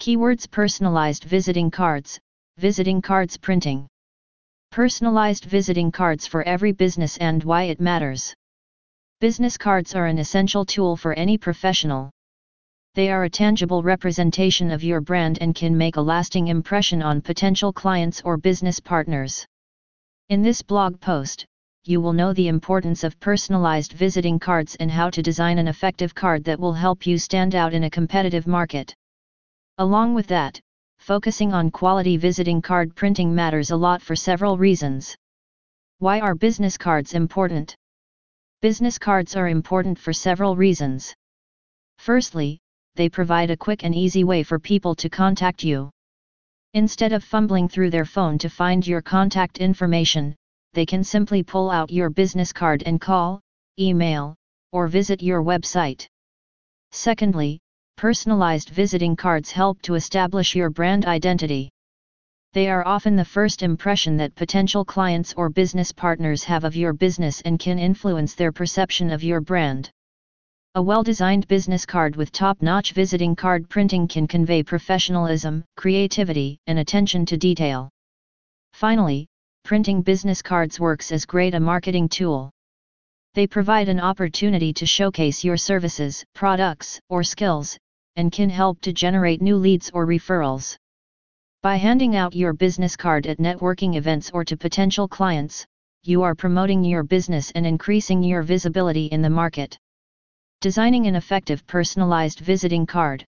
Keywords Personalized visiting cards, visiting cards printing. Personalized visiting cards for every business and why it matters. Business cards are an essential tool for any professional. They are a tangible representation of your brand and can make a lasting impression on potential clients or business partners. In this blog post, you will know the importance of personalized visiting cards and how to design an effective card that will help you stand out in a competitive market. Along with that, focusing on quality visiting card printing matters a lot for several reasons. Why are business cards important? Business cards are important for several reasons. Firstly, they provide a quick and easy way for people to contact you. Instead of fumbling through their phone to find your contact information, they can simply pull out your business card and call, email, or visit your website. Secondly, personalized visiting cards help to establish your brand identity. They are often the first impression that potential clients or business partners have of your business and can influence their perception of your brand. A well-designed business card with top-notch visiting card printing can convey professionalism, creativity, and attention to detail. Finally, printing business cards works as great a marketing tool. They provide an opportunity to showcase your services, products, or skills, and can help to generate new leads or referrals. By handing out your business card at networking events or to potential clients, you are promoting your business and increasing your visibility in the market. Designing an effective personalized visiting card.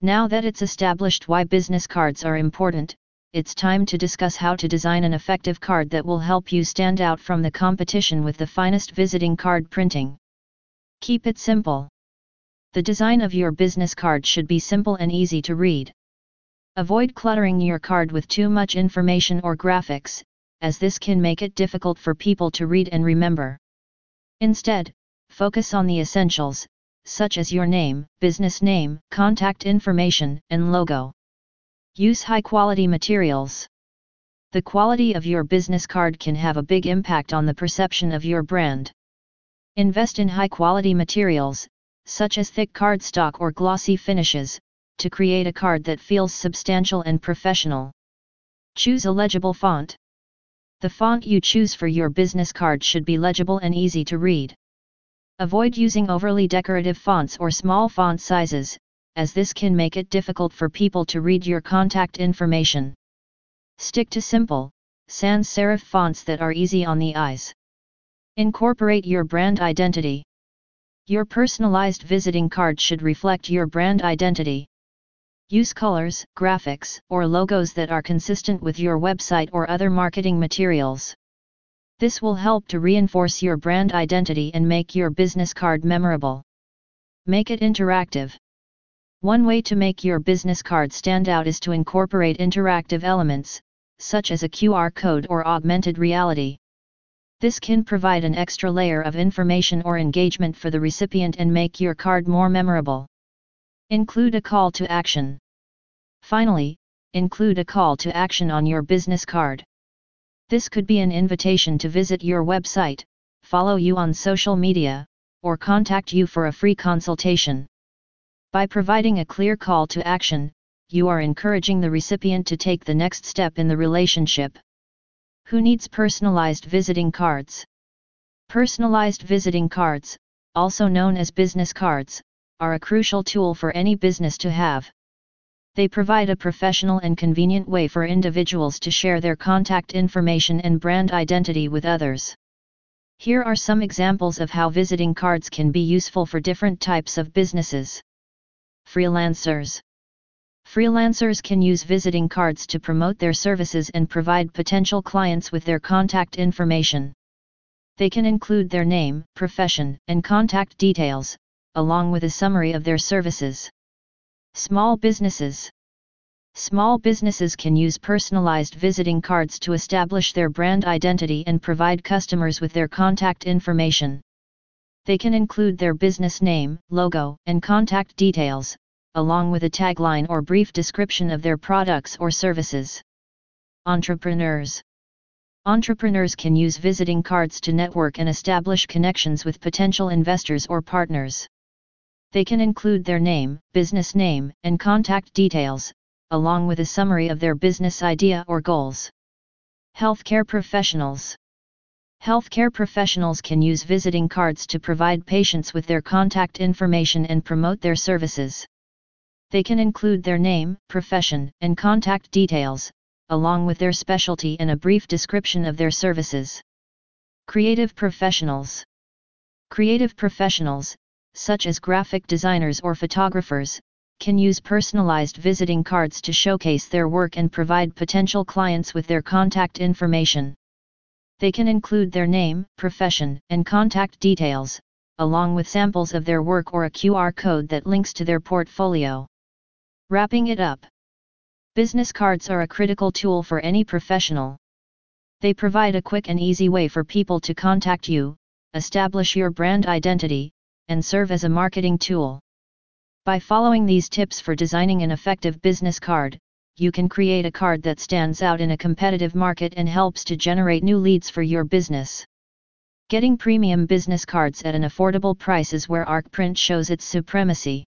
Now that it's established why business cards are important, it's time to discuss how to design an effective card that will help you stand out from the competition with the finest visiting card printing. Keep it simple. The design of your business card should be simple and easy to read. Avoid cluttering your card with too much information or graphics, as this can make it difficult for people to read and remember. Instead, focus on the essentials, such as your name, business name, contact information, and logo. Use high quality materials. The quality of your business card can have a big impact on the perception of your brand. Invest in high quality materials, such as thick cardstock or glossy finishes, to create a card that feels substantial and professional. Choose a legible font. The font you choose for your business card should be legible and easy to read. Avoid using overly decorative fonts or small font sizes, as this can make it difficult for people to read your contact information. Stick to simple, sans serif fonts that are easy on the eyes. Incorporate your brand identity. Your personalized visiting card should reflect your brand identity. Use colors, graphics, or logos that are consistent with your website or other marketing materials. This will help to reinforce your brand identity and make your business card memorable. Make it interactive. One way to make your business card stand out is to incorporate interactive elements, such as a QR code or augmented reality. This can provide an extra layer of information or engagement for the recipient and make your card more memorable. Include a call to action. Finally, include a call to action on your business card. This could be an invitation to visit your website, follow you on social media, or contact you for a free consultation. By providing a clear call to action, you are encouraging the recipient to take the next step in the relationship. Who needs personalized visiting cards? Personalized visiting cards, also known as business cards, are a crucial tool for any business to have. They provide a professional and convenient way for individuals to share their contact information and brand identity with others. Here are some examples of how visiting cards can be useful for different types of businesses. Freelancers Freelancers can use visiting cards to promote their services and provide potential clients with their contact information. They can include their name, profession, and contact details, along with a summary of their services. Small businesses Small businesses can use personalized visiting cards to establish their brand identity and provide customers with their contact information. They can include their business name, logo, and contact details, along with a tagline or brief description of their products or services. Entrepreneurs Entrepreneurs can use visiting cards to network and establish connections with potential investors or partners. They can include their name, business name, and contact details, along with a summary of their business idea or goals. Healthcare professionals. Healthcare professionals can use visiting cards to provide patients with their contact information and promote their services. They can include their name, profession, and contact details, along with their specialty and a brief description of their services. Creative professionals. Creative professionals, such as graphic designers or photographers, can use personalized visiting cards to showcase their work and provide potential clients with their contact information. They can include their name, profession, and contact details, along with samples of their work or a QR code that links to their portfolio. Wrapping it up. Business cards are a critical tool for any professional. They provide a quick and easy way for people to contact you, establish your brand identity, and serve as a marketing tool. By following these tips for designing an effective business card, you can create a card that stands out in a competitive market and helps to generate new leads for your business. Getting premium business cards at an affordable price is where ArcPrint shows its supremacy.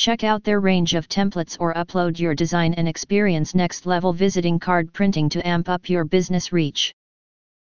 Check out their range of templates or upload your design and experience next level visiting card printing to amp up your business reach.